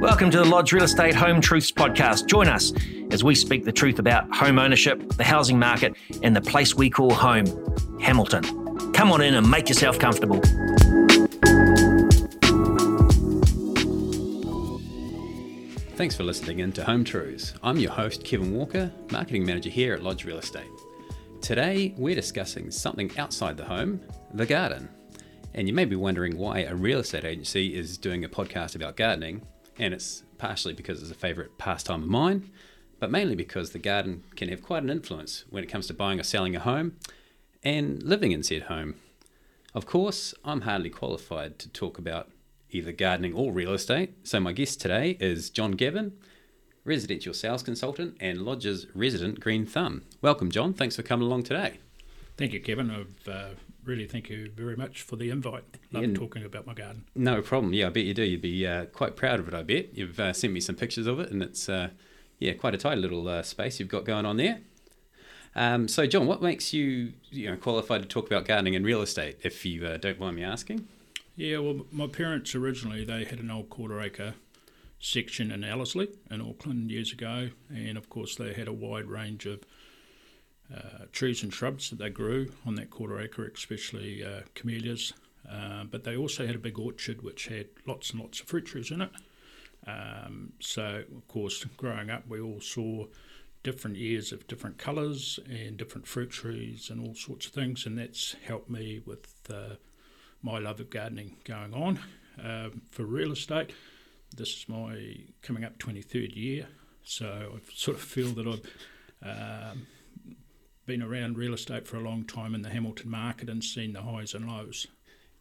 Welcome to the Lodge Real Estate Home Truths Podcast. Join us as we speak the truth about home ownership, the housing market, and the place we call home, Hamilton. Come on in and make yourself comfortable. Thanks for listening in to Home Truths. I'm your host, Kevin Walker, Marketing Manager here at Lodge Real Estate. Today, we're discussing something outside the home, the garden. And you may be wondering why a real estate agency is doing a podcast about gardening, and it's partially because it's a favourite pastime of mine, but mainly because the garden can have quite an influence when it comes to buying or selling a home and living in said home. Of course, I'm hardly qualified to talk about either gardening or real estate. So my guest today is John Gavin, residential sales consultant and Lodge's resident green thumb. Welcome, John. Thanks for coming along today. Thank you, Kevin. I've uh, really thank you very much for the invite. Love Yeah. talking about my garden. No problem. Yeah, I bet you do. You'd be uh, quite proud of it. I bet you've uh, sent me some pictures of it, and it's uh, yeah quite a tidy little uh, space you've got going on there. Um, so, John, what makes you you know qualified to talk about gardening and real estate, if you uh, don't mind me asking? Yeah, well, my parents originally they had an old quarter acre section in Ellerslie in Auckland years ago, and of course they had a wide range of uh, trees and shrubs that they grew on that quarter acre, especially uh, camellias. Uh, but they also had a big orchard which had lots and lots of fruit trees in it. Um, so, of course, growing up, we all saw different years of different colours and different fruit trees and all sorts of things, and that's helped me with uh, my love of gardening going on. Um, for real estate, this is my coming up 23rd year, so I sort of feel that I've um, been around real estate for a long time in the Hamilton market and seen the highs and lows.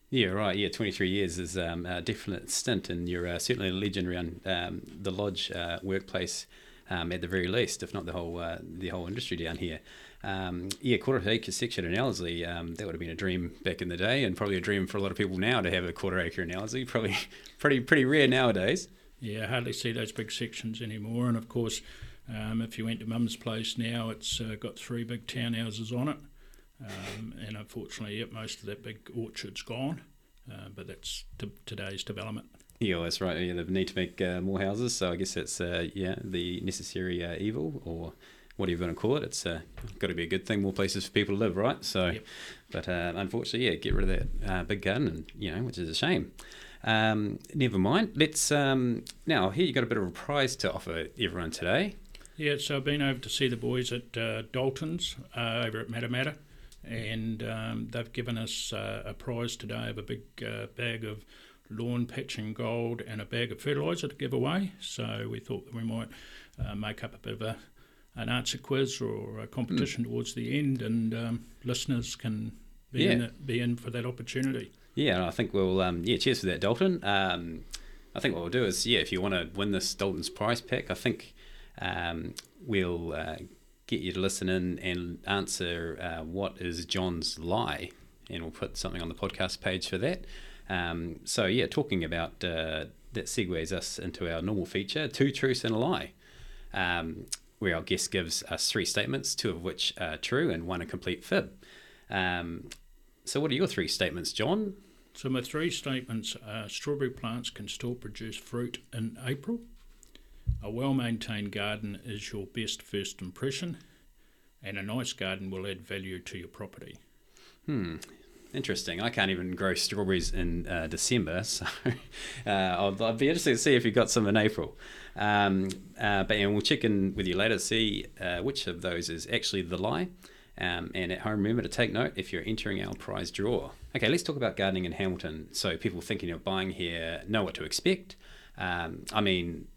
Yeah, right. Yeah, 23 years is um, a definite stint, and you're uh, certainly a legend around um, the lodge uh, workplace, um, at the very least, if not the whole uh, the whole industry down here. Um, yeah, quarter acre section in Ellerslie, um, that would have been a dream back in the day, and probably a dream for a lot of people now to have a quarter acre in Ellerslie. Probably pretty pretty rare nowadays. Yeah, I hardly see those big sections anymore. And of course, um, if you went to Mum's place now, it's uh, got three big townhouses on it. Um, and unfortunately, yep, most of that big orchard's gone. Uh, but that's t- today's development. Yeah, that's right. Yeah, they need to make uh, more houses, so I guess that's uh, yeah the necessary uh, evil, or whatever you want to call it. It's uh, got to be a good thing, more places for people to live, right? So, Yep. but uh, unfortunately, yeah, get rid of that uh, big garden, and you know, which is a shame. Um, never mind. Let's um, now here you got a bit of a prize to offer everyone today. Yeah, so I've been over to see the boys at uh, Dalton's uh, over at Matamata, and um, they've given us uh, a prize today of a big uh, bag of lawn patching gold and a bag of fertiliser to give away. So we thought that we might uh, make up a bit of a, an answer quiz or a competition towards the end, and um, listeners can be, in Yeah. be in for that opportunity. Yeah, and I think we'll um, yeah, cheers for that, Dalton. Um, I think what we'll do is yeah, if you want to win this Dalton's prize pack, I think um, we'll uh, get you to listen in and answer uh, what is John's lie, and we'll put something on the podcast page for that. Um, so yeah, talking about uh, that segues us into our normal feature: two truths and a lie. Um, where our guest gives us three statements, two of which are true and one a complete fib. Um, so, what are your three statements, John? So my three statements are strawberry plants can still produce fruit in April. A well-maintained garden is your best first impression, and a nice garden will add value to your property. Hmm. Interesting. I can't even grow strawberries in uh, December, so uh, I'll, I'll be interested to see if you've got some in April. Um, uh, but and we'll check in with you later to see uh, which of those is actually the lie. Um, and at home, remember to take note if you're entering our prize draw. Okay, let's talk about gardening in Hamilton so people thinking of buying here know what to expect. Um, I mean,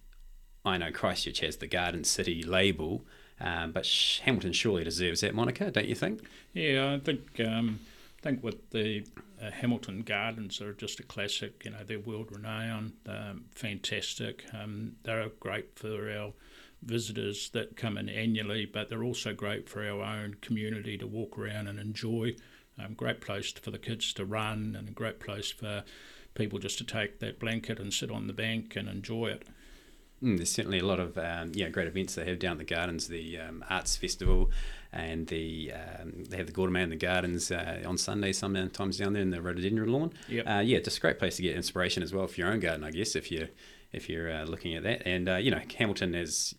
I know Christchurch has the Garden City label, um, but Hamilton surely deserves that moniker, don't you think? Yeah, I think um, I think with the uh, Hamilton Gardens are just a classic. You know, they're world renowned, um, fantastic. Um, they're great for our visitors that come in annually, but they're also great for our own community to walk around and enjoy. Um, great place for the kids to run, and a great place for people just to take that blanket and sit on the bank and enjoy it. Mm, there's certainly a lot of um, yeah great events they have down at the gardens, the um, arts festival, and the um, they have the Gordon in the gardens uh, on Sunday sometimes down there in the rhododendron lawn. Yep. Uh, yeah, just a great place to get inspiration as well for your own garden, I guess, if you if you're uh, looking at that. And uh, you know, Hamilton is.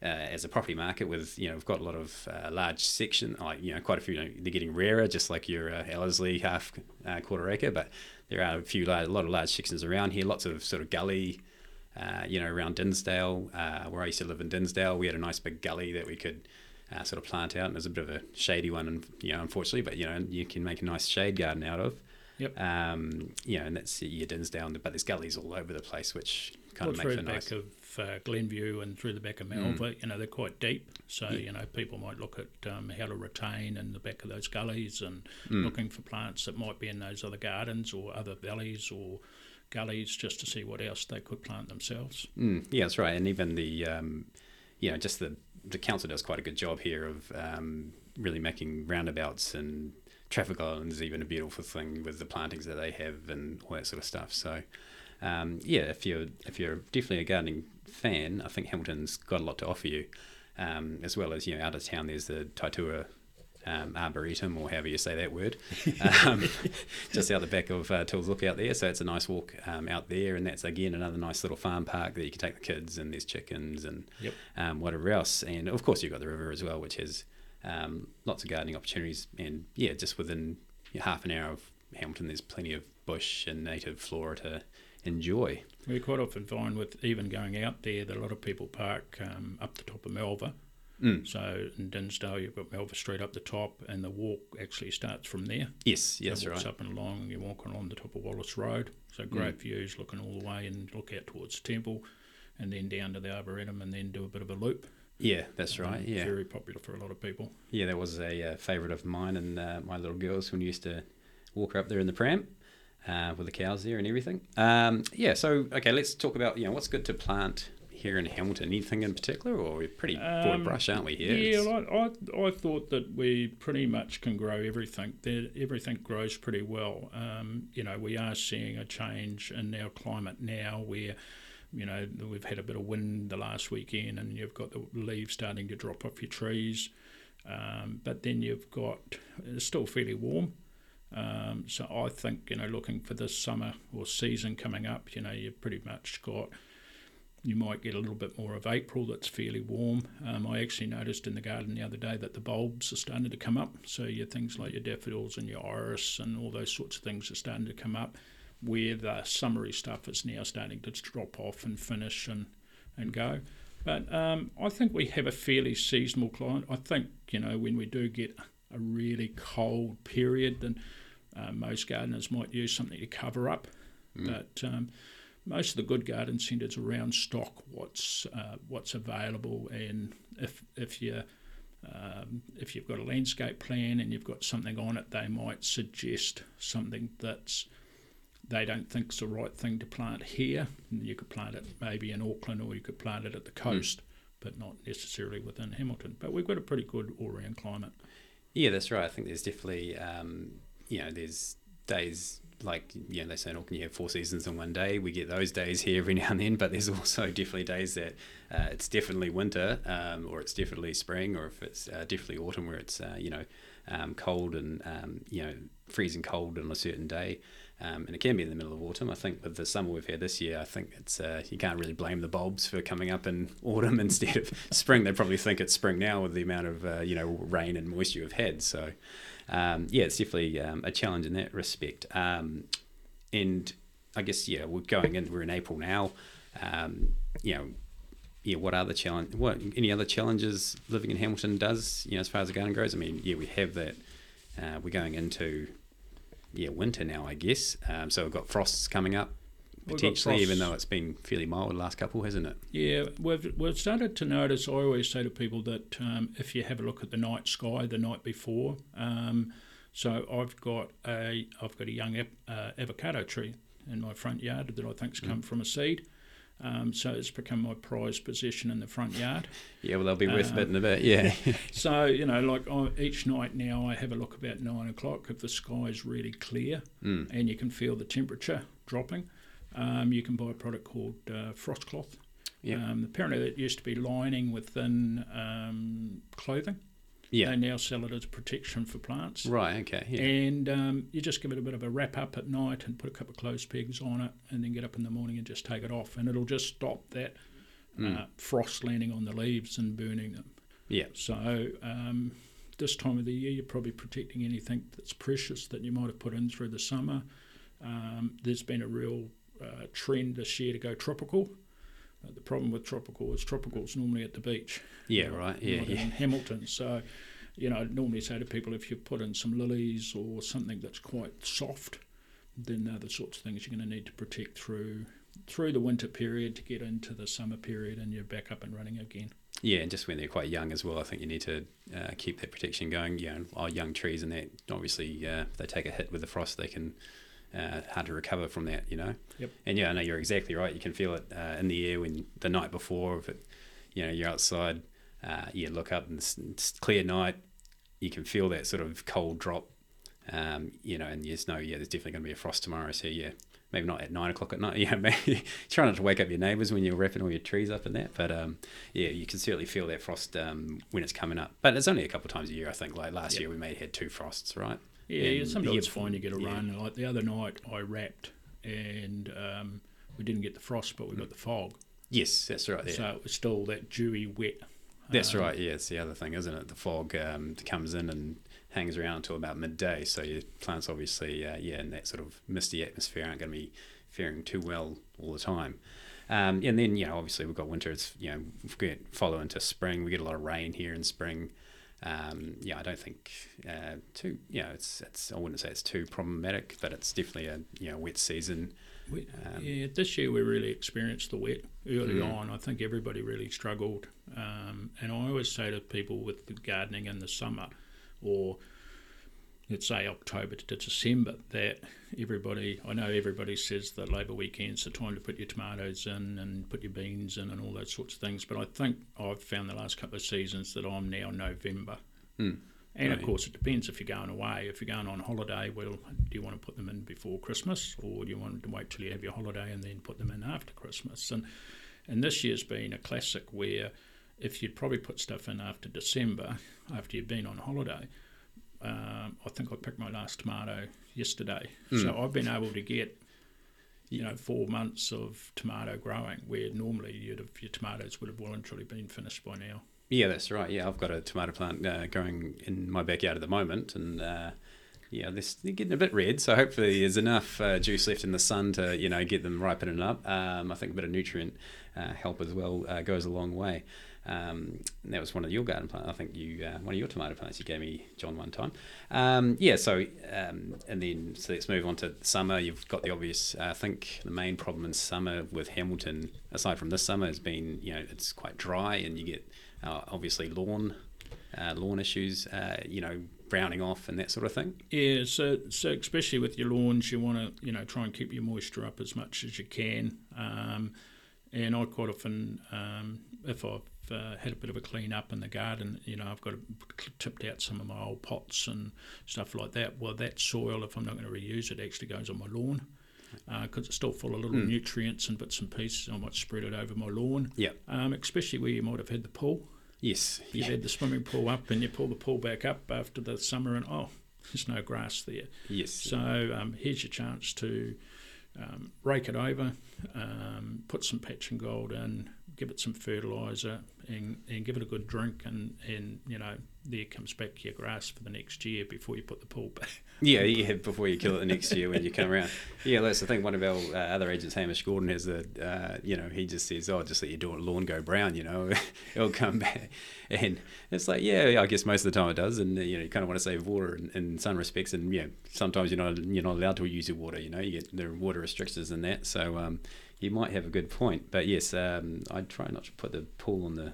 Uh, as a property market, with you know, we've got a lot of uh, large section, like you know, quite a few. You know, they're getting rarer, just like your uh, Ellerslie half uh, quarter acre. But there are a few, large, a lot of large sections around here. Lots of sort of gully, uh, you know, around Dinsdale, uh, where I used to live in Dinsdale. We had a nice big gully that we could uh, sort of plant out, and it was a bit of a shady one, and you know, unfortunately, but you know, you can make a nice shade garden out of. Yep. Um, you know, and that's your Dinsdale, but there's gullies all over the place, which kind well, of makes the it nice. back of uh, Glenview and through the back of Malva, you know, they're quite deep. So, you know, people might look at um, how to retain in the back of those gullies and looking for plants that might be in those other gardens or other valleys or gullies just to see what else they could plant themselves. Mm, yeah, that's right. And even the, um, you know, just the the council does quite a good job here of um, really making roundabouts and traffic islands even a beautiful thing with the plantings that they have and all that sort of stuff. So, um, yeah, if you're if you're definitely a gardening fan, I think Hamilton's got a lot to offer you. Um, as well as you know, out of town, there's the Taitua um, Arboretum, or however you say that word, um, just out the back of uh, Tills Lookout there. So it's a nice walk um, out there, and that's again another nice little farm park that you can take the kids, and there's chickens and Yep. um, whatever else. And of course, you've got the river as well, which has um, lots of gardening opportunities. And yeah, just within half an hour of Hamilton, there's plenty of bush and native flora to enjoy. We quite often find with even going out there that a lot of people park um, up the top of Malva. Mm. So in Dinsdale, you've got Malva Street up the top, and the walk actually starts from there. Yes, yes, walks right. up and along, and you walk along the top of Wallace Road. So great views, looking all the way and look out towards the temple, and then down to the Arboretum, and then do a bit of a loop. Yeah, that's right. Um, Yeah, very popular for a lot of people. Yeah, that was a uh, favourite of mine and uh, my little girls when we used to walk her up there in the pram uh, with the cows there and everything. Um, yeah, so okay, let's talk about you know what's good to plant here in Hamilton. Anything in particular, or we're pretty broad Um, brush, aren't we? Here, Yeah, I, I, I thought that we pretty much can grow everything. That everything grows pretty well. Um, you know, we are seeing a change in our climate now where, you know, we've had a bit of wind the last weekend and you've got the leaves starting to drop off your trees. Um, but then you've got, it's still fairly warm. Um, so I think, you know, looking for this summer or season coming up, you know, you've pretty much got you might get a little bit more of April that's fairly warm. Um, I actually noticed in the garden the other day that the bulbs are starting to come up. So your things like your daffodils and your iris and all those sorts of things are starting to come up, where the summery stuff is now starting to drop off and finish and, and go. But um, I think we have a fairly seasonal climate. I think you know when we do get a really cold period, then uh, most gardeners might use something to cover up. But um, most of the good garden centres around stock what's uh, what's available, and if if you um, if you've got a landscape plan and you've got something on it, they might suggest something that's they don't think is the right thing to plant here. And you could plant it maybe in Auckland or you could plant it at the coast, but not necessarily within Hamilton. But we've got a pretty good all-round climate. yeah, that's right. I think there's definitely um, you know there's days like you know they say in Auckland you have four seasons in one day. We get those days here every now and then, but there's also definitely days that uh, it's definitely winter, um, or it's definitely spring, or if it's uh, definitely autumn where it's uh, you know um, cold and um, you know freezing cold on a certain day. Um, and it can be in the middle of autumn. I think with the summer we've had this year, I think it's uh, you can't really blame the bulbs for coming up in autumn instead of spring. They probably think it's spring now with the amount of uh, you know rain and moisture we've had. So um, yeah, it's definitely um, a challenge in that respect. Um, and I guess yeah, we're going in. We're in April now. Um, you know, yeah. What are the challenge? What any other challenges living in Hamilton does? You know, as far as the garden goes. I mean, yeah, we have that. Uh, we're going into yeah winter now, I guess. Um, so we've got frosts coming up potentially, even though it's been fairly mild the last couple, hasn't it? Yeah, we've, we've started to notice. I always say to people that um, if you have a look at the night sky the night before, um, so I've got a I've got a young ap- uh, avocado tree in my front yard that I think's come from a seed. Um, so it's become my prized possession in the front yard. Yeah, well, they'll be worth a Uh, bit in a bit. Yeah, So you know, like I, each night now, I have a look about nine o'clock if the sky is really clear Mm. and you can feel the temperature dropping. Um, you can buy a product called uh, frost cloth. Yeah. Um, apparently, that used to be lining within um, clothing. Yeah. They now sell it as protection for plants. Right. Okay. Yeah. And um, you just give it a bit of a wrap up at night and put a couple of clothes pegs on it, and then get up in the morning and just take it off, and it'll just stop that uh, frost landing on the leaves and burning them. Yeah. So um, this time of the year, you're probably protecting anything that's precious that you might have put in through the summer. Um, there's been a real uh, trend this year to go tropical. Uh, the problem with tropical is tropical's normally at the beach. Yeah. Right. Yeah. Yeah. in Hamilton. So, you know, I'd normally say to people if you put in some lilies or something that's quite soft, then they're the sorts of things you're going to need to protect through through the winter period to get into the summer period and you're back up and running again. Yeah, and just when they're quite young as well, I think you need to uh, keep that protection going. You know, our young trees and that obviously uh, if they take a hit with the frost, they can uh, hard to recover from that. You know. Yep. And yeah, I know you're exactly right. You can feel it uh, in the air when the night before, if it, you know, you're outside, uh, you look up and it's, it's clear night, you can feel that sort of cold drop. Um, you know, and you just know, yeah, there's definitely going to be a frost tomorrow. So yeah, maybe not at nine o'clock at night. Yeah, maybe try not to wake up your neighbours when you're wrapping all your trees up and that. But um, yeah, you can certainly feel that frost um, when it's coming up. But it's only a couple of times a year, I think. Like last Yep. year, we may have had two frosts, right? Yeah, sometimes it's fine you get a yeah. run. Like the other night, I wrapped and um, we didn't get the frost, but we got the fog. Yes, that's right. Yeah. So it was still that dewy, wet. That's um, right. Yeah, it's the other thing, isn't it? The fog um, comes in and hangs around until about midday. So your plants, obviously, uh, yeah, in that sort of misty atmosphere, aren't going to be faring too well all the time. Um, and then, you know, obviously we've got winter. It's you know, we get follow into spring. We get a lot of rain here in spring. Um, yeah, I don't think uh, too. You know, it's it's. I wouldn't say it's too problematic, but it's definitely a you know wet season. We, Um, yeah, this year we really experienced the wet early Mm. on. I think everybody really struggled. Um, and I always say to people with the gardening in the summer, or let's say October to December, that everybody, I know everybody says that Labour weekend's the time to put your tomatoes in and put your beans in and all those sorts of things. But I think I've found the last couple of seasons that I'm now November. Mm. And of course, it depends if you're going away. If you're going on holiday, well, do you want to put them in before Christmas, or do you want to wait till you have your holiday and then put them in after Christmas? And and this year's been a classic where if you'd probably put stuff in after December, after you've been on holiday, um, I think I picked my last tomato yesterday. So I've been able to get, you know, four months of tomato growing where normally you'd have, your tomatoes would have well and truly been finished by now. Yeah, that's right. Yeah, I've got a tomato plant uh, growing in my backyard at the moment, and uh, yeah, this, they're getting a bit red. So hopefully, there's enough uh, juice left in the sun to you know get them ripening up. Um, I think a bit of nutrient uh, help as well uh, goes a long way. Um, and that was one of your garden plants. I think you uh, one of your tomato plants you gave me, John, one time. Um, yeah. So um, and then so let's move on to summer. You've got the obvious. Uh, I think the main problem in summer with Hamilton, aside from this summer, has been you know it's quite dry and you get uh, obviously lawn uh, lawn issues. Uh, you know browning off and that sort of thing. Yeah, so so especially with your lawns, you want to you know try and keep your moisture up as much as you can. Um, and I quite often, um, if I've uh, had a bit of a clean up in the garden, you know, I've got tipped out some of my old pots and stuff like that. Well, that soil, if I'm not going to reuse it, actually goes on my lawn because it's still full of little nutrients and bits and pieces. I might spread it over my lawn, Yeah. um, especially where you might have had the pool. Yes. You've Yeah. had the swimming pool up and you pull the pool back up after the summer and oh, there's no grass there. Yes. So um, here's your chance to um, rake it over, um, put some patch and gold in, give it some fertiliser, and, and give it a good drink, and, and you know there comes back your grass for the next year before you put the pool back. Yeah, yeah. Before you kill it the next year when you come around. Yeah, that's the thing. One of our uh, other agents, Hamish Gordon, has a. Uh, you know, he just says, "Oh, just let your lawn go brown." You know, it'll come back, and it's like, yeah, I guess most of the time it does, and you know, you kind of want to save water in, in some respects, and yeah, sometimes you're not you're not allowed to use your water. You know, you get are water restrictions and that, so um, you might have a good point. But yes, um, I try not to put the pool on the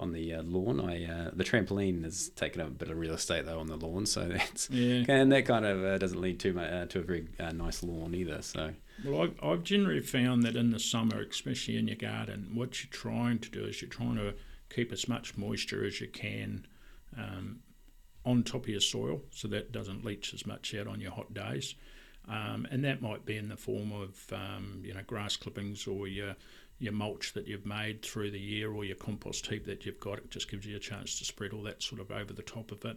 on the uh, lawn. I uh, the trampoline has taken up a bit of real estate though on the lawn, so that's Yeah. and that kind of uh, doesn't lead too much uh, to a very uh, nice lawn either. So Well, I've, I've generally found that in the summer, especially in your garden, what you're trying to do is you're trying to keep as much moisture as you can um, on top of your soil so that doesn't leach as much out on your hot days. Um, and that might be in the form of um, you know grass clippings or your your mulch that you've made through the year or your compost heap that you've got. It just gives you a chance to spread all that sort of over the top of it.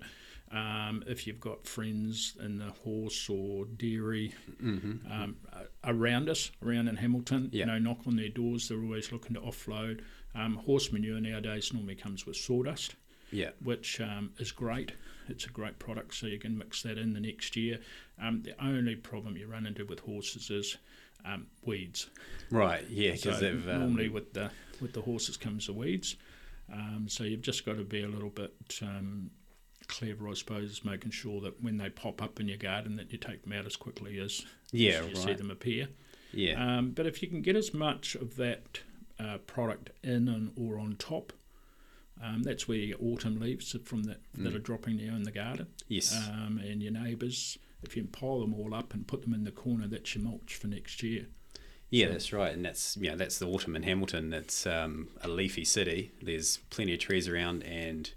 Um, if you've got friends in the horse or dairy Mm-hmm. um, around us, around in Hamilton, Yeah. you know, knock on their doors. They're always looking to offload. Um, horse manure nowadays normally comes with sawdust Yeah. which um, is great. It's a great product, so you can mix that in the next year. Um, the only problem you run into with horses is um, weeds. Right. Yeah. Because they've um, normally with the with the horses comes the weeds. Um, so you've just got to be a little bit um, clever, I suppose, making sure that when they pop up in your garden, that you take them out as quickly as Yeah. as you see them appear. Yeah. Um, but if you can get as much of that uh, product in and or on top, um, that's where autumn leaves from that that Mm. are dropping now in the garden. yes. Um, and your neighbours, if you can pile them all up and put them in the corner, that's your mulch for next year. Yeah, that's right, and that's yeah, that's the autumn in Hamilton. It's um, a leafy city. There's plenty of trees around, and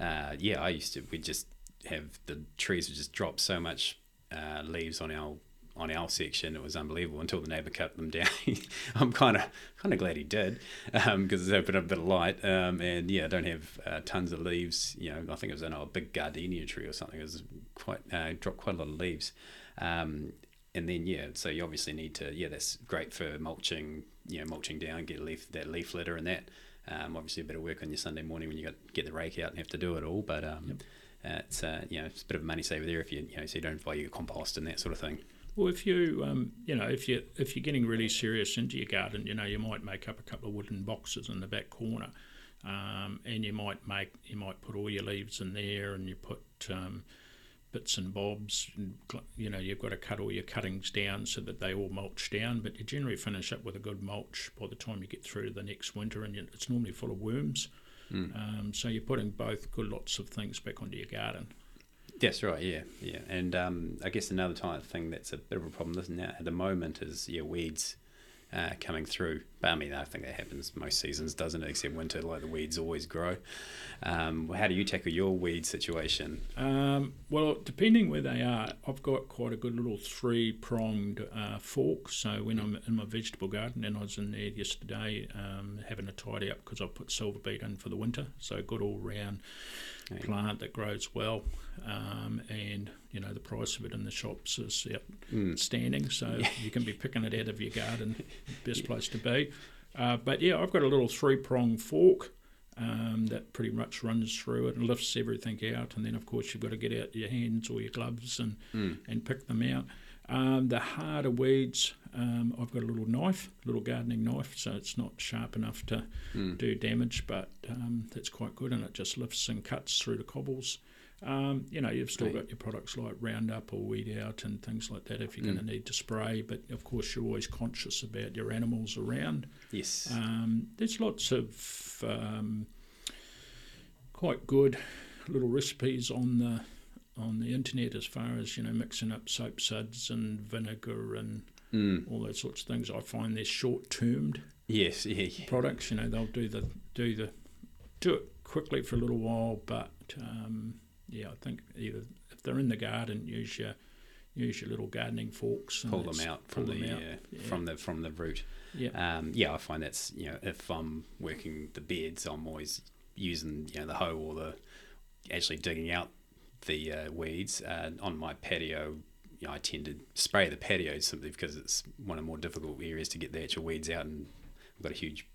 uh, yeah, I used to we just have the trees would just drop so much uh, leaves on our on our section. It was unbelievable until the neighbour cut them down. I'm kind of kind of glad he did because it's opened up a bit of light. Um, and yeah, I don't have uh, tons of leaves. You know, I think it was an old big gardenia tree or something. It was quite uh, dropped quite a lot of leaves. Um, and then yeah, so you obviously need to yeah, that's great for mulching. You know, mulching down, get leaf that leaf litter and that. Um, obviously, a bit of work on your Sunday morning when you got get the rake out and have to do it all. But um, uh, it's uh, you know it's a bit of a money saver there if you you know so you don't buy your compost and that sort of thing. Well, if you um, you know if you if you're getting really serious into your garden, you know you might make up a couple of wooden boxes in the back corner, um, and you might make you might put all your leaves in there, and you put um, bits and bobs. And, you know you've got to cut all your cuttings down so that they all mulch down, but you generally finish up with a good mulch by the time you get through to the next winter, and you, it's normally full of worms. Um, so you're putting both good lots of things back onto your garden. That's right, yeah, yeah. And um, I guess another type of thing that's a bit of a problem isn't it, at the moment is yeah weeds uh, coming through. But I mean, I think that happens most seasons, doesn't it? Except winter, like the weeds always grow. Um, how do you tackle your weed situation? Um, well, depending where they are, I've got quite a good little three pronged uh, fork. So when I'm in my vegetable garden, and I was in there yesterday um, having a tidy up because I put silver beet in for the winter. So good all round Okay. plant that grows well, um, and you know the price of it in the shops is outstanding. So you can be picking it out of your garden, best place to be. Uh, but yeah, I've got a little three prong fork um, that pretty much runs through it and lifts everything out. And then, of course, you've got to get out your hands or your gloves and, and pick them out. Um, the harder weeds, um, I've got a little knife, a little gardening knife, so it's not sharp enough to do damage, but um, that's quite good and it just lifts and cuts through the cobbles. Um, you know, you've still Right. got your products like Roundup or Weed Out and things like that if you're going to need to spray, but of course, you're always conscious about your animals around. Yes. Um, there's lots of um, quite good little recipes on the on the internet as far as you know mixing up soap suds and vinegar and Mm. all those sorts of things. I find they're short termed Yes. Yeah. yeah. products. You know they'll do the do the do it quickly for a little while, but um, yeah, I think either if they're in the garden, use your use your little gardening forks. And Pull them out pull from the them out. uh, Yeah. from the from the root. Yeah. Um, yeah, I find that's you know if I'm working the beds, I'm always using you know the hoe or the actually digging out the uh, weeds uh, on my patio. You know, I tend to spray the patio simply because it's one of the more difficult areas to get the actual weeds out, and I've got a huge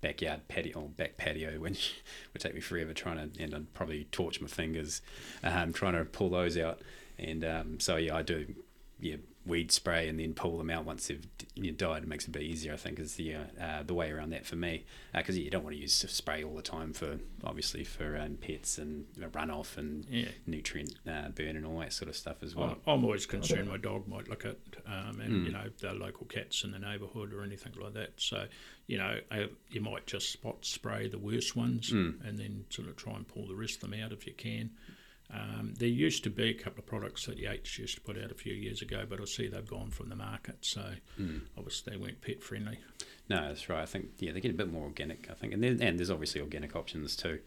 backyard patio or back patio, which would take me forever trying to, and I'd probably torch my fingers um, trying to pull those out. And um, so yeah, I do yeah weed spray and then pull them out once they've you know, died. It makes it a bit easier, I think, is the uh, uh, the way around that for me. Because you don't want to use spray all the time for obviously for um, pets and runoff and Yeah. nutrient uh, burn and all that sort of stuff as well. I'm always concerned my dog might look at, um, and Mm. you know, the local cats in the neighbourhood or anything like that. So, you know, uh, you might just spot spray the worst ones, Mm. and then sort of try and pull the rest of them out if you can. Um, there used to be a couple of products that Yates used to put out a few years ago, but I see they've gone from the market. So, Mm. obviously, they weren't pet friendly. No, that's right. I think yeah, they get a bit more organic. I think, and then, and there's obviously organic options too.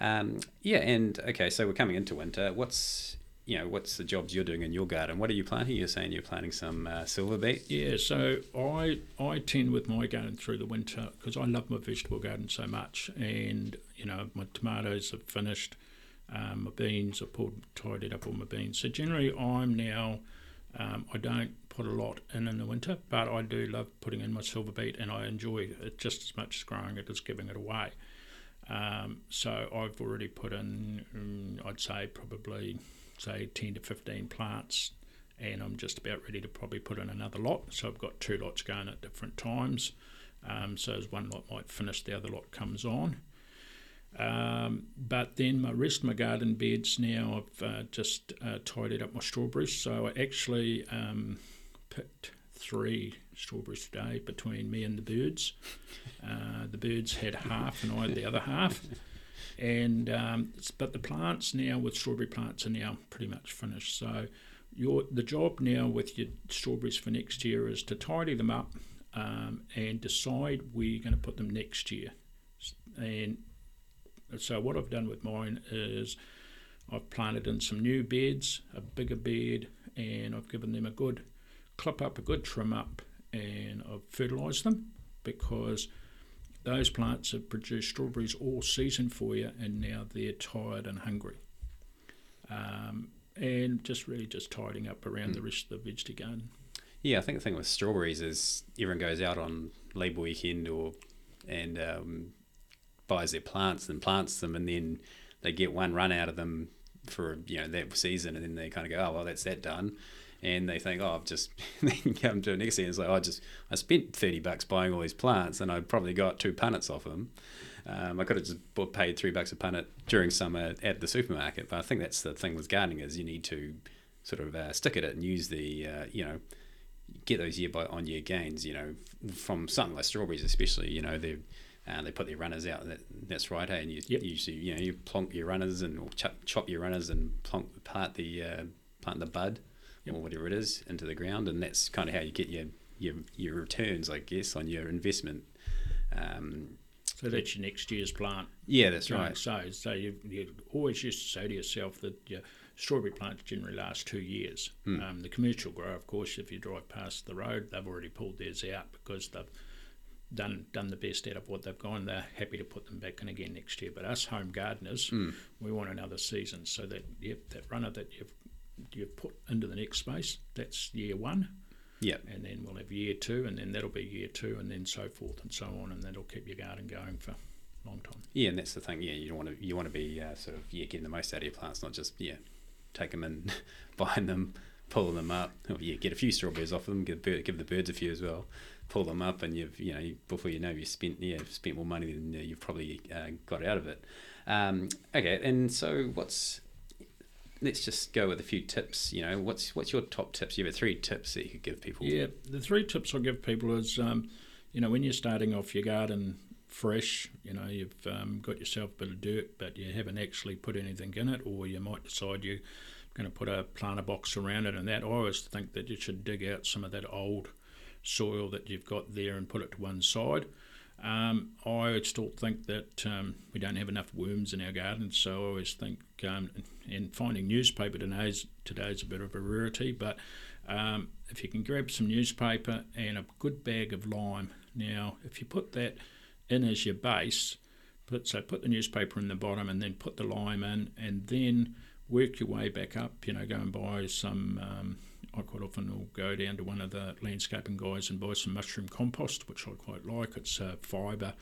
Um, yeah, and okay, so we're coming into winter. What's you know, what's the jobs you're doing in your garden? What are you planting? You're saying you're planting some uh, silver beet. Yeah, so I I tend with my garden through the winter because I love my vegetable garden so much, and you know my tomatoes have finished, um, my beans are pulled tidied up all my beans. So generally I'm now um, I don't put a lot in in the winter, but I do love putting in my silver beet, and I enjoy it just as much as growing it as giving it away. Um, so I've already put in, um, I'd say probably say 10 to 15 plants and I'm just about ready to probably put in another lot. So I've got two lots going at different times. Um, so as one lot might finish, the other lot comes on. Um, but then my rest of my garden beds now I've uh, just uh, tidied up my strawberries. So I actually um, picked three strawberries today between me and the birds. Uh, the birds had half and I had the other half and um, but the plants now with strawberry plants are now pretty much finished. So your the job now with your strawberries for next year is to tidy them up um, and decide where you're going to put them next year. And so what I've done with mine is I've planted in some new beds, a bigger bed, and I've given them a good clip up, a good trim up, and I've fertilised them because those plants have produced strawberries all season for you, and now they're tired and hungry. Um, and just really just tidying up around mm. the rest of the vegetable garden. Yeah, I think the thing with strawberries is everyone goes out on Labour weekend or and um, buys their plants and plants them, and then they get one run out of them for you know that season, and then they kind of go, oh well, that's that done and they think, oh, I've just then come to next year. It's like oh, I just I spent thirty bucks buying all these plants, and I probably got two punnets off them. Um, I could have just paid three bucks a punnet during summer at the supermarket, but I think that's the thing with gardening is you need to sort of uh, stick at it and use the uh, you know get those year by on year gains. You know from something like strawberries, especially. You know they uh, they put their runners out. That, that's right, hey? And you yep. usually you know you plonk your runners and or chop, chop your runners and plonk part the uh, plant the bud yep. or whatever it is into the ground, and that's kind of how you get your your, your returns, I guess, on your investment. Um, so that's your next year's plant. Yeah, that's right. So, so you, you always used to say to yourself that your strawberry plants generally last two years. Hmm. Um, the commercial grower, of course, if you drive past the road, they've already pulled theirs out because they've done done the best out of what they've gone. They're happy to put them back in again next year. But us home gardeners, mm. we want another season. So that yep, that runner that you've you put into the next space. That's year one. Yeah. And then we'll have year two, and then that'll be year two, and then so forth and so on, and that'll keep your garden going for a long time. Yeah, and that's the thing. Yeah, you don't want to you want to be uh, sort of yeah getting the most out of your plants, not just yeah take them and buying them, pulling them up. Or, yeah, get a few strawberries off of them, give give the birds a few as well. Pull them up, and you've you know before you know you've spent yeah spent more money than uh, you've probably uh, got out of it. Um, okay, and so what's let's just go with a few tips. You know, what's what's your top tips? You have three tips that you could give people. Yeah, the three tips I'll give people is, um, you know, when you're starting off your garden fresh, you know, you've um, got yourself a bit of dirt, but you haven't actually put anything in it, or you might decide you're going to put a planter box around it and that. I always think that you should dig out some of that old soil that you've got there and put it to one side. Um, I still think that um, we don't have enough worms in our gardens, so I always think, um, and finding newspaper today is a bit of a rarity, but um, if you can grab some newspaper and a good bag of lime, now if you put that in as your base, put so put the newspaper in the bottom and then put the lime in, and then work your way back up. You know, go and buy some um, I quite often will go down to one of the landscaping guys and buy some mushroom compost, which I quite like. It's uh, fibre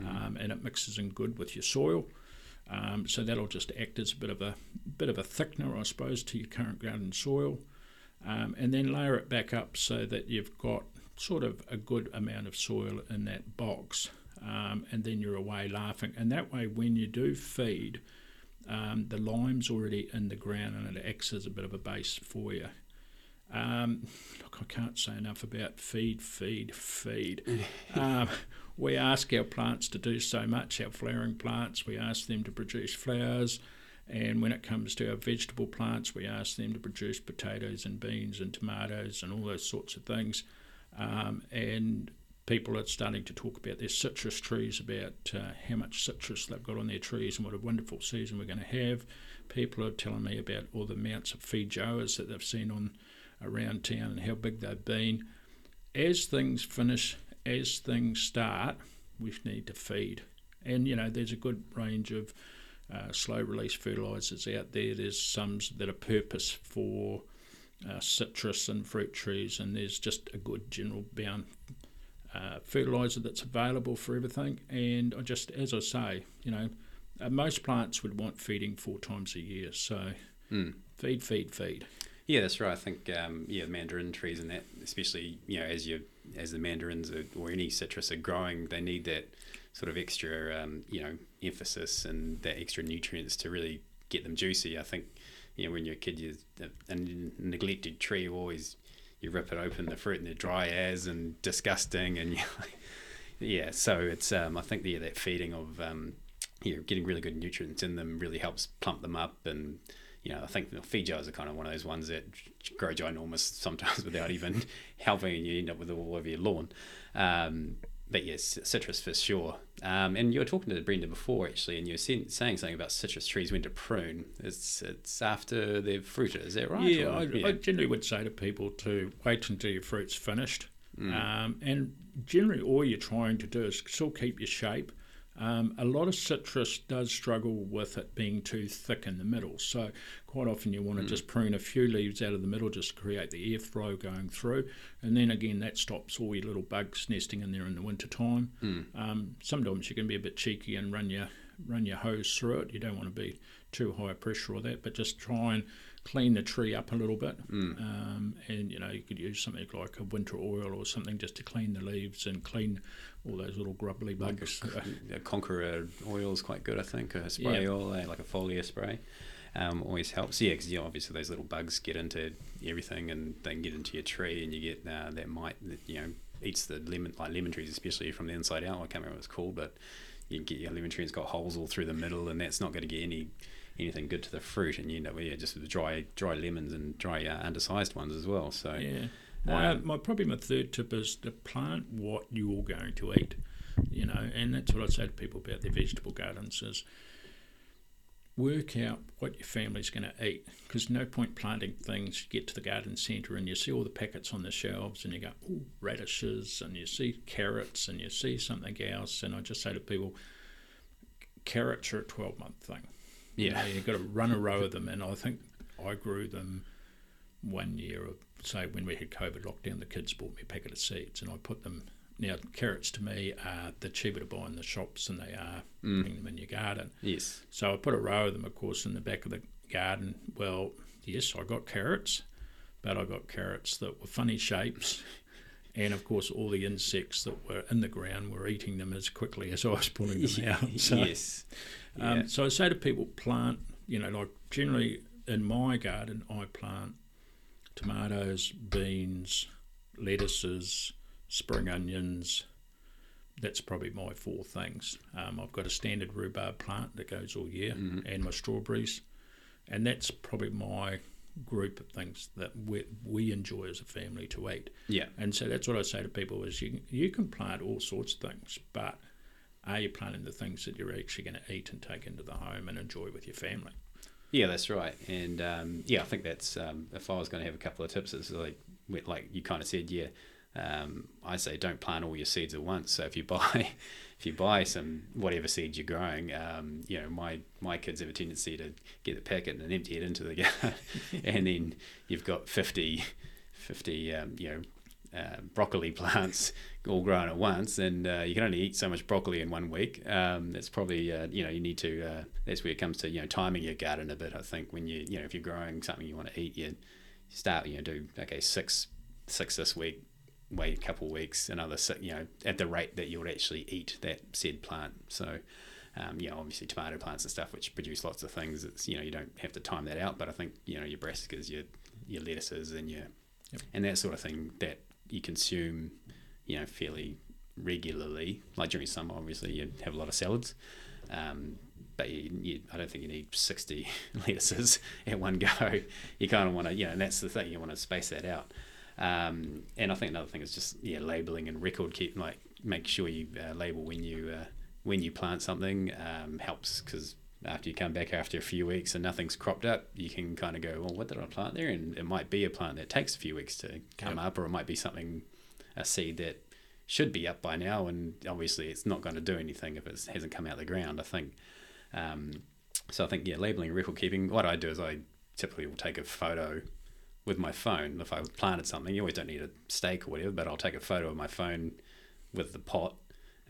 mm. um, and it mixes in good with your soil. Um, so that'll just act as a bit of a bit of a thickener, I suppose, to your current garden soil, um, and then layer it back up so that you've got sort of a good amount of soil in that box, um, and then you're away laughing. And that way, when you do feed, um, the lime's already in the ground and it acts as a bit of a base for you. Um, look, I can't say enough about feed, feed, feed. um, we ask our plants to do so much, our flowering plants, we ask them to produce flowers. And when it comes to our vegetable plants, we ask them to produce potatoes and beans and tomatoes and all those sorts of things. Um, and people are starting to talk about their citrus trees, about uh, how much citrus they've got on their trees and what a wonderful season we're going to have. People are telling me about all the amounts of feijoas that they've seen on around town and how big they've been. As things finish, as things start, we need to feed. And, you know, there's a good range of uh, slow release fertilisers out there. There's some that are purpose for uh, citrus and fruit trees, and there's just a good general bound uh, fertiliser that's available for everything. And I just, as I say, you know, uh, most plants would want feeding four times a year. So Mm. feed, feed, feed. Yeah, that's right. I think um, yeah, mandarin trees and that, especially you know as you as the mandarins are, or any citrus are growing, they need that sort of extra um, you know emphasis and that extra nutrients to really get them juicy. I think you know when you're a kid, you a neglected tree, you always you rip it open, the fruit and they're dry as and disgusting, and you yeah. So it's um, I think yeah, that feeding of um, you know getting really good nutrients in them really helps plump them up and you know, I think the Feijoas are kind of one of those ones that grow ginormous sometimes without even helping, and you end up with all over your lawn. Um, but yes, citrus for sure. Um, and you were talking to Brenda before actually, and you were saying, something about citrus trees when to prune. It's it's after they've fruited, is that right? Yeah, Or- I, I generally would say to people to wait until your fruit's finished. Mm. Um, and generally, all you're trying to do is still keep your shape. Um, a lot of citrus does struggle with it being too thick in the middle. So, quite often, you Mm. want to just prune a few leaves out of the middle just to create the airflow going through. And then again, that stops all your little bugs nesting in there in the winter time. Mm. Um, sometimes you can be a bit cheeky and run your run your hose through it. You don't want to be too high pressure or that, but just try and clean the tree up a little bit. Mm. Um, and you know you could use something like a winter oil or something just to clean the leaves and clean all those little grubbly Like bugs. a, a conqueror oil is quite good, I think. A spray Yeah. oil, eh, like a foliar spray, um, always helps. Yeah, because obviously those little bugs get into everything and they can get into your tree, and you get uh, that mite that you know eats the lemon, like lemon trees, especially from the inside out. I can't remember what it's called, but you get your lemon tree and it's got holes all through the middle, and that's not going to get any anything good to the fruit, and you end up yeah, just with dry dry lemons and dry uh, undersized ones as well. So Yeah. My, Um, my probably my third tip is to plant what you're going to eat. You know, and that's what I say to people about their vegetable gardens is work out what your family's going to eat. Because no point planting things. You get to the garden centre and you see all the packets on the shelves, and you go, "Oh, radishes," and you see carrots, and you see something else. And I just say to people, carrots are a twelve month thing. You yeah, know, you've got to run a row of them, and I think I grew them one year of say when we had COVID lockdown, the kids bought me a packet of seeds, and I put them. Now carrots to me are the cheaper to buy in the shops than they are Mm. putting them in your garden. yes, So I put a row of them, of course, in the back of the garden. Well, yes, I got carrots, but I got carrots that were funny shapes. And of course, all the insects that were in the ground were eating them as quickly as I was pulling them out. So, yes, yeah. um, so I say to people, plant, you know, like generally in my garden, I plant tomatoes, beans, lettuces, spring onions. That's probably my four things. Um, I've got a standard rhubarb plant that goes all year, and my strawberries, and that's probably my group of things that we, we enjoy as a family to eat. yeah. And so that's what I say to people is you you can plant all sorts of things, but are you planting the things that you're actually going to eat and take into the home and enjoy with your family? Yeah, that's right. And um, yeah, I think that's um, if I was going to have a couple of tips, it's like like you kind of said, yeah. Um, I say don't plant all your seeds at once. So if you buy, if you buy some whatever seeds you're growing, um, you know my my kids have a tendency to get the packet and empty it into the garden, and then you've got 50, 50 um, you know uh, broccoli plants all grown at once, and uh, you can only eat so much broccoli in one week. Um, that's probably uh, you know you need to. Uh, that's where it comes to you know timing your garden a bit. I think when you you know if you're growing something you want to eat, you start you know do okay six six this week, wait a couple of weeks, another six, you know at the rate that you would actually eat that said plant. So. Um, you know, obviously tomato plants and stuff, which produce lots of things. It's you know you don't have to time that out, but I think you know your brassicas, your your lettuces, and your Yep. and that sort of thing that you consume, you know, fairly regularly. Like during summer, obviously, you have a lot of salads, um, but you, you, I don't think you need sixty lettuces at one go. You kind of want to, you know, and that's the thing. You want to space that out. Um, and I think another thing is just yeah, labeling and record keep like make sure you uh, label when you uh, when you plant something um, helps because after you come back after a few weeks and nothing's cropped up, you can kind of go, well, what did I plant there? And it might be a plant that takes a few weeks to come Yep. up, or it might be something a seed that should be up by now, and obviously it's not going to do anything if it hasn't come out of the ground. I think. Um, so I think yeah, labeling, record keeping. What I do is I typically will take a photo with my phone. If I planted something, you always don't need a stake or whatever, but I'll take a photo of my phone with the pot,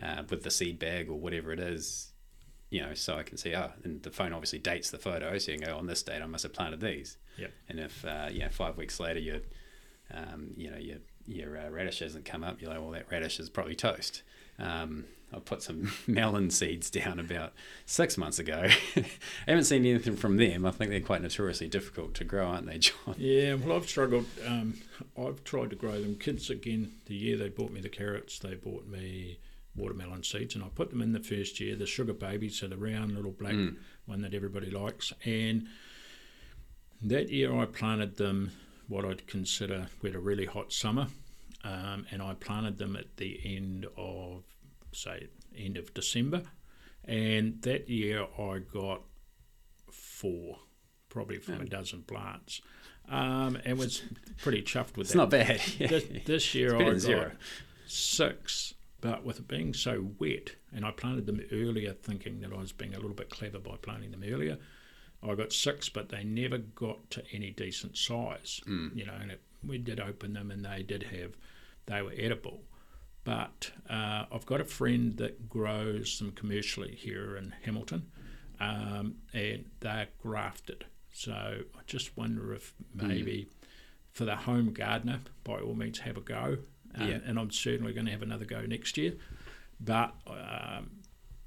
uh, with the seed bag or whatever it is, you know, so I can see, ah, and the phone obviously dates the photo, so you can go, on this date I must have planted these. Yep. And if, uh, you know, five weeks later, your, um, you know, your, your uh, radish hasn't come up, you're like, well, that radish is probably toast. Um, I put some melon seeds down about six months ago. I haven't seen anything from them. I think they're quite notoriously difficult to grow, aren't they, John? Yeah, well, I've struggled. Um, I've tried to grow them. Kids, again, the year they bought me the carrots, they bought me watermelon seeds, and I put them in the first year, the sugar babies, so the round little black Mm. one that everybody likes. And that year I planted them what I'd consider, we had a really hot summer, um, and I planted them at the end of, say, end of December. And that year I got four, probably from a dozen plants, um, and was pretty chuffed with It's that. It's not bad. This, this year I got zero. six, but with it being so wet, and I planted them earlier, thinking that I was being a little bit clever by planting them earlier. I got six, but they never got to any decent size. You know, and it, we did open them, and they did have, they were edible. But uh, I've got a friend that grows them commercially here in Hamilton, um, and they're grafted. So I just wonder if maybe for the home gardener, by all means, have a go. Um, Yeah. And I'm certainly going to have another go next year. But um,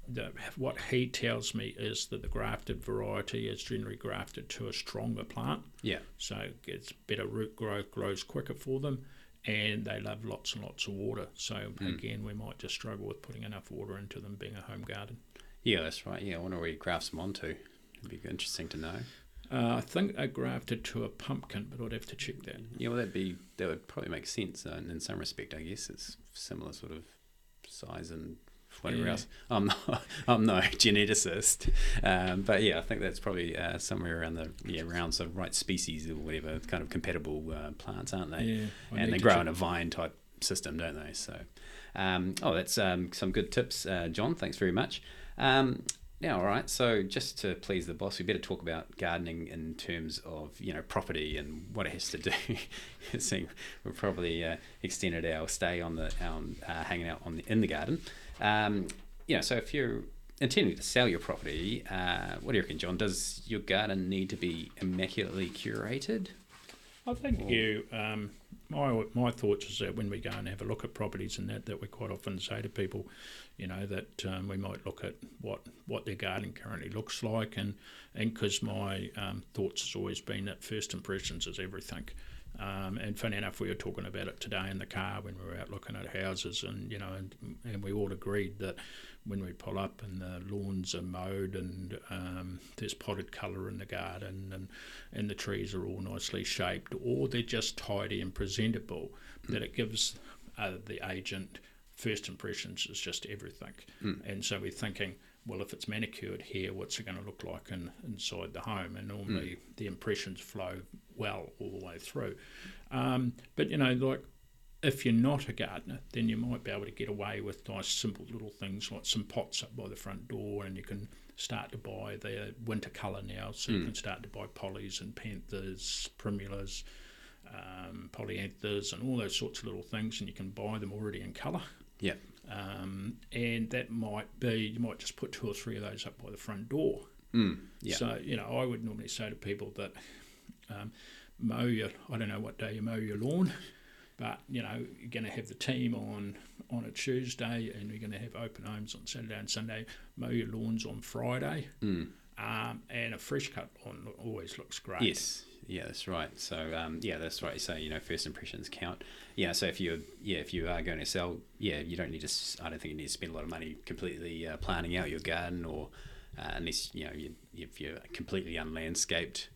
the, what he tells me is that the grafted variety is generally grafted to a stronger plant, Yeah. so it gets better root growth, grows quicker for them, and they love lots and lots of water. So again, we might just struggle with putting enough water into them being a home garden. Yeah, that's right. Yeah, I wonder where he grafts them onto. It'd be interesting to know. Uh, I think I grafted to a pumpkin, but I'd have to check that. Yeah, well, that'd be that would probably make sense uh, in some respect. I guess it's similar sort of size and whatever Yeah. else. I'm not, I'm no geneticist, um, but yeah, I think that's probably uh, somewhere around the yeah around sort of right species or whatever kind of compatible uh, plants, aren't they? Yeah, I and they grow check- in a vine type system, don't they? So, um, oh, that's um, some good tips, uh, John. Thanks very much. Um, now, all right. So, just to please the boss, we better talk about gardening in terms of you know property and what it has to do. Seeing we've probably uh, extended our stay on the our, uh, hanging out on the, in the garden. Um, you know, so if you're intending to sell your property, uh, what do you reckon, John? Does your garden need to be immaculately curated? I think you. Um, my my thoughts is that when we go and have a look at properties and that, that we quite often say to people, you know, that um, we might look at what what their garden currently looks like, and and because my um, thoughts has always been that first impressions is everything. Um, and funny enough, we were talking about it today in the car when we were out looking at houses, and you know, and, and we all agreed that when we pull up and the lawns are mowed and um, there's potted colour in the garden and and the trees are all nicely shaped, or they're just tidy and presentable, that it gives uh, the agent first impressions is just everything. And so we're thinking, well, if it's manicured here, what's it going to look like in, inside the home? And normally the impressions flow well all the way through. Um, but you know, like if you're not a gardener, then you might be able to get away with nice, simple little things like some pots up by the front door, and you can start to buy their winter colour now. So you can start to buy pollies and panthers, primulas, um, polyanthus, and all those sorts of little things, and you can buy them already in colour. Yeah. Um, and that might be, you might just put two or three of those up by the front door. Mm, yeah. So, you know, I would normally say to people that um, mow your, I don't know what day you mow your lawn, but, you know, you're going to have the team on, on a Tuesday and you're going to have open homes on Saturday and Sunday, mow your lawns on Friday. Mm. Um, and a fresh cut lawn always looks great. Yes, yeah, that's right. So um, yeah, that's right. So you know, first impressions count. Yeah. So if you're yeah, if you are going to sell, yeah, you don't need to. I don't think you need to spend a lot of money completely uh, planning out your garden, or uh, unless you know you, if you're completely unlandscaped.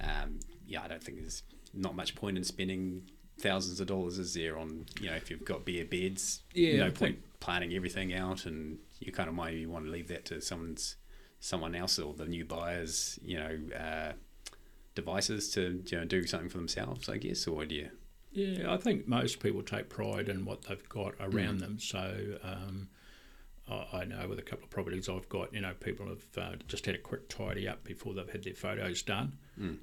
Um, yeah, I don't think there's not much point in spending thousands of dollars is there on you know if you've got bare beds? Yeah, no I point think- planning everything out, and you kind of maybe want to leave that to someone's someone else or the new buyers, you know, uh, devices to you know do something for themselves, I guess, or do you? Yeah, I think most people take pride in what they've got around them. So um, I, I know with a couple of properties I've got, you know, people have uh, just had a quick tidy up before they've had their photos done,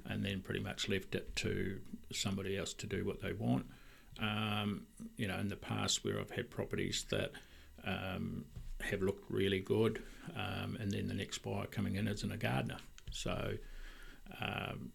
and then pretty much left it to somebody else to do what they want. Um, you know, in the past where I've had properties that um, have looked really good, um, and then the next buyer coming in isn't a gardener. So, um,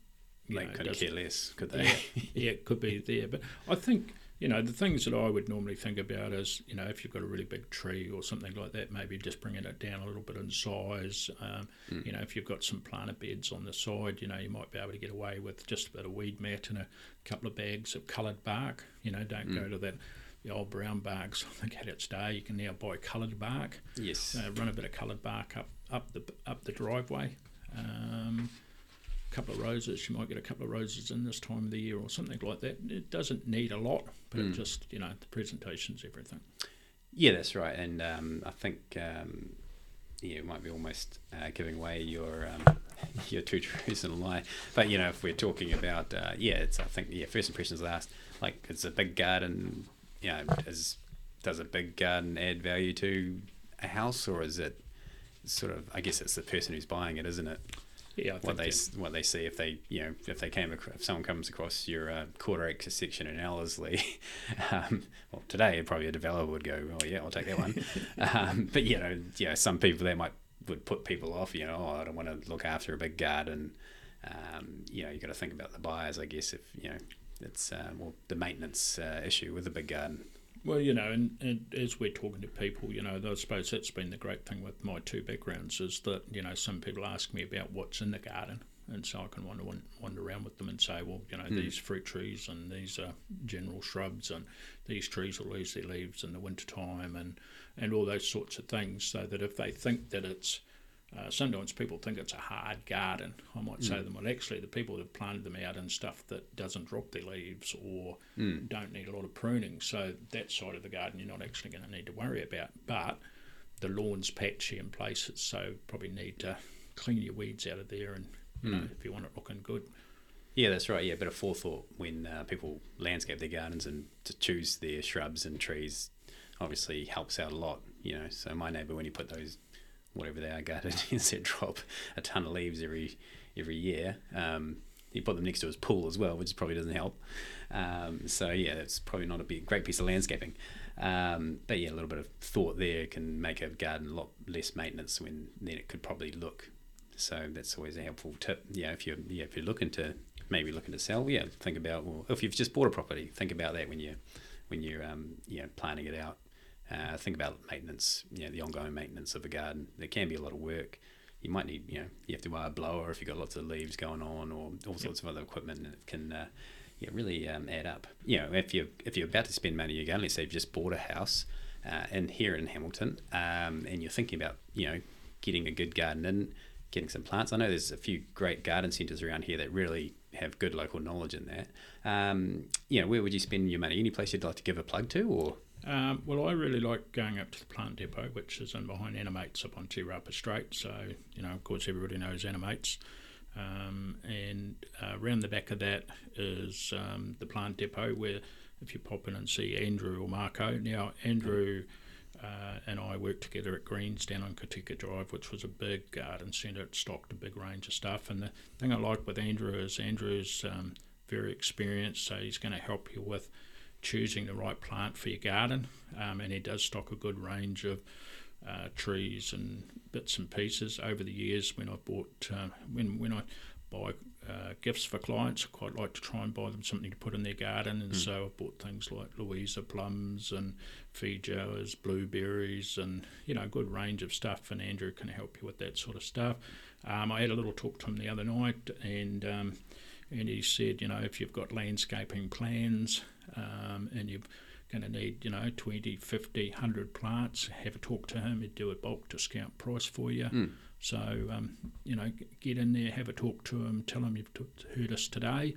They know, couldn't doesn't- care less, could they? yeah, yeah, it could be there. But I think, you know, the things that I would normally think about is, you know, if you've got a really big tree or something like that, maybe just bringing it down a little bit in size. Um, You know, if you've got some planter beds on the side, you know, you might be able to get away with just a bit of weed mat and a couple of bags of coloured bark. You know, don't go to that. The old brown barks, I think had its day. You can now buy coloured bark yes. uh, run a bit of coloured bark up up the up the driveway. Um, couple of roses, you might get a couple of roses in this time of the year or something like that. It doesn't need a lot, but it just you know the presentation's everything. Yeah, that's right, and um, I think um, yeah, it might be almost uh, giving away your um, your two truths and a lie. But you know, if we're talking about uh, yeah, it's I think yeah, first impressions last. Like it's a big garden. You know, is does a big garden add value to a house, or is it sort of? I guess it's the person who's buying it, isn't it? Yeah, what they what they see if they you know if they came across, if someone comes across your uh, quarter acre section in Ellerslie, um, well today probably a developer would go oh yeah I'll take that one, um, but you know yeah some people they might would put people off you know oh I don't want to look after a big garden, um, you know you got to think about the buyers I guess if you know it's uh, well the maintenance uh, issue with a big garden. Well, you know, and, and as we're talking to people, you know, I suppose that's been the great thing with my two backgrounds is that, you know, some people ask me about what's in the garden. And so I can wander, wander around with them and say, well, you know, hmm. these fruit trees and these are general shrubs and these trees will lose their leaves in the wintertime and, and all those sorts of things. So that if they think that it's, uh, sometimes people think it's a hard garden. I might say to them, well, actually, the people that have planted them out in stuff that doesn't drop their leaves or don't need a lot of pruning. So that side of the garden, you're not actually going to need to worry about. But the lawn's patchy in places, so probably need to clean your weeds out of there, and you know, if you want it looking good. Yeah, that's right. Yeah, a bit of forethought when uh, people landscape their gardens and to choose their shrubs and trees obviously helps out a lot. You know, so my neighbour, when he put those, whatever they are, gardens that drop a ton of leaves every every year, um, he put them next to his pool as well, which probably doesn't help. Um, so yeah, that's probably not a big, great piece of landscaping. Um, but yeah, a little bit of thought there can make a garden a lot less maintenance when then it could probably look so that's always a helpful tip. Yeah, if you're yeah, if you're looking to maybe looking to sell, yeah, think about well, if you've just bought a property, think about that when you when you're um, you know planning it out. Uh, think about maintenance, you know, the ongoing maintenance of a garden. There can be a lot of work. You might need, you know, you have to buy a blower if you've got lots of leaves going on, or all sorts of other equipment, that can, uh, yeah, really um, add up. You know, if you're if you're about to spend money garden, let's say you've just bought a house, uh, and here in Hamilton, um, and you're thinking about, you know, getting a good garden in, getting some plants. I know there's a few great garden centres around here that really have good local knowledge in that. Um, you know, where would you spend your money? Any place you'd like to give a plug to, or Um, well, I really like going up to the plant depot, which is in behind Animates up on Te Rapa Straight. So, you know, of course, everybody knows Animates. Um, and uh, around the back of that is um, the plant depot, where if you pop in and see Andrew or Marco. Now, Andrew uh, and I worked together at Greens down on Kahikatea Drive, which was a big garden centre. It stocked a big range of stuff. And the thing I like with Andrew is Andrew's um, very experienced, so he's going to help you with choosing the right plant for your garden. Um, and he does stock a good range of uh, trees and bits and pieces. Over the years, when I bought, uh, when when I buy uh, gifts for clients, I quite like to try and buy them something to put in their garden. And so I bought things like Louisa plums and Feijoas, blueberries, and you know, a good range of stuff. And Andrew can help you with that sort of stuff. Um, I had a little talk to him the other night, and um, and he said, you know, if you've got landscaping plans um, and you're going to need, you know, 20, 50, 100 plants, have a talk to him. He'd do a bulk discount price for you. So, um, you know, get in there, have a talk to him, tell him you've t- heard us today,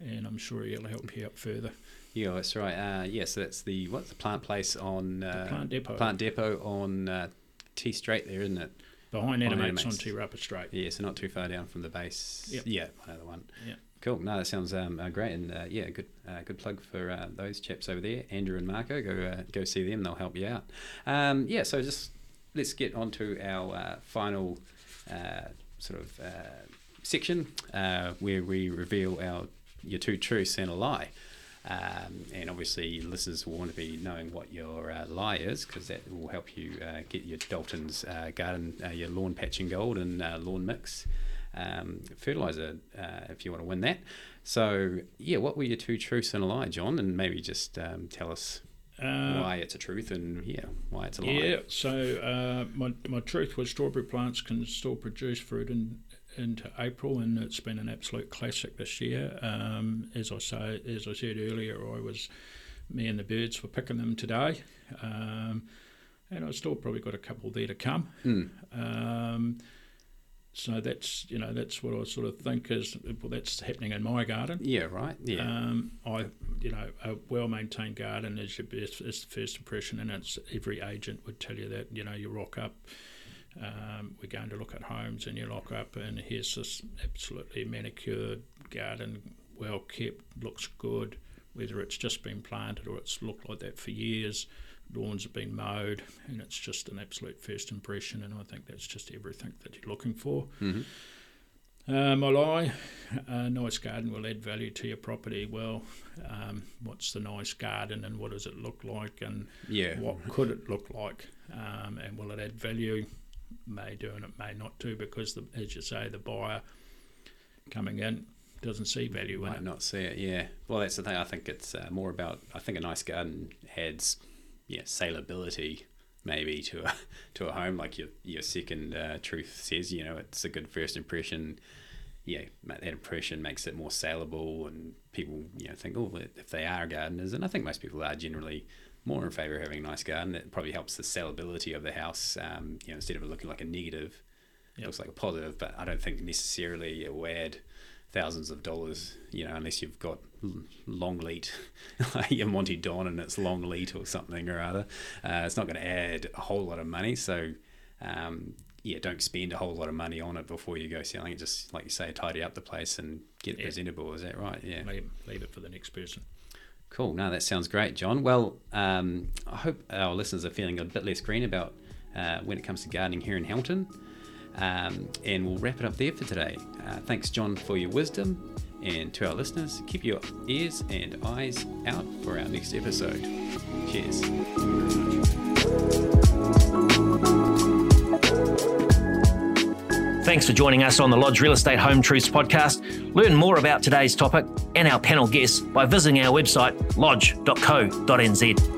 and I'm sure he'll help you out further. Yeah, that's right. Uh, yeah, so that's the what's the plant place on uh, Plant Depot. Plant Depot on uh, T Straight there, isn't it? Behind Animates on. Te Rapa Straight. Yeah, so not too far down from the base. Yep. Yeah, know one. Yeah. Cool. No, that sounds um, uh, great, and uh, yeah, good, uh, good plug for uh, those chaps over there, Andrew and Marco. Go, uh, go see them; they'll help you out. Um, yeah. So just let's get on to our uh, final uh, sort of section uh, where we reveal our your two truths and a lie. Um, and obviously, listeners will want to be knowing what your uh, lie is because that will help you uh, get your Dalton's uh, garden, your lawn patching gold and lawn mix um, fertilizer uh, if you want to win that. So, yeah, what were your two truths and a lie, John? And maybe just um, tell us Uh, why it's a truth and, yeah, why it's a lie. Yeah, so uh, my, my truth was strawberry plants can still produce fruit in, into April, and it's been an absolute classic this year. Um, as I say, as I said earlier, I was me and the birds were picking them today, um, and I still probably got a couple there to come. Mm. Um, so that's you know that's what I sort of think is well that's happening in my garden. Yeah, right. Yeah. Um, I, you know, a well-maintained garden is your best, is the first impression, and it's every agent would tell you that. You know, you rock up. Um, we're going to look at homes, and you lock up, and here's this absolutely manicured garden, well kept, looks good. Whether it's just been planted or it's looked like that for years, lawns have been mowed, and it's just an absolute first impression. And I think that's just everything that you're looking for. Mhm. Um, I lie. A nice garden will add value to your property. Well, um, what's the nice garden and what does it look like and yeah. what could it look like? Um, and will it add value? May do and it may not do because, the, as you say, the buyer coming in doesn't see value in might it. not see it. Yeah. Well, that's the thing. I think it's uh, more about. I think a nice garden adds, yeah, saleability maybe to a to a home. Like your your second uh, truth says, you know, it's a good first impression. Yeah, that impression makes it more saleable, and people you know think, oh, if they are gardeners, and I think most people are generally more in favour of having a nice garden. It probably helps the saleability of the house. Um, you know, instead of it looking like a negative, it looks like a positive. But I don't think necessarily it will add thousands of dollars, you know, unless you've got long like your Monty Don and it's long lead or something or other. Uh, it's not going to add a whole lot of money. So, um, yeah, don't spend a whole lot of money on it before you go selling it. Just like you say, tidy up the place and get it Yeah. presentable. Is that right? Yeah. Leave, leave it for the next person. Cool. No, that sounds great, John. Well, um, I hope our listeners are feeling a bit less green about uh, when it comes to gardening here in Hamilton. Um, and we'll wrap it up there for today. Uh, thanks, John, for your wisdom. And to our listeners, keep your ears and eyes out for our next episode. Cheers. Thanks for joining us on the Lodge Real Estate Home Truths podcast. Learn more about today's topic and our panel guests by visiting our website lodge.co.nz.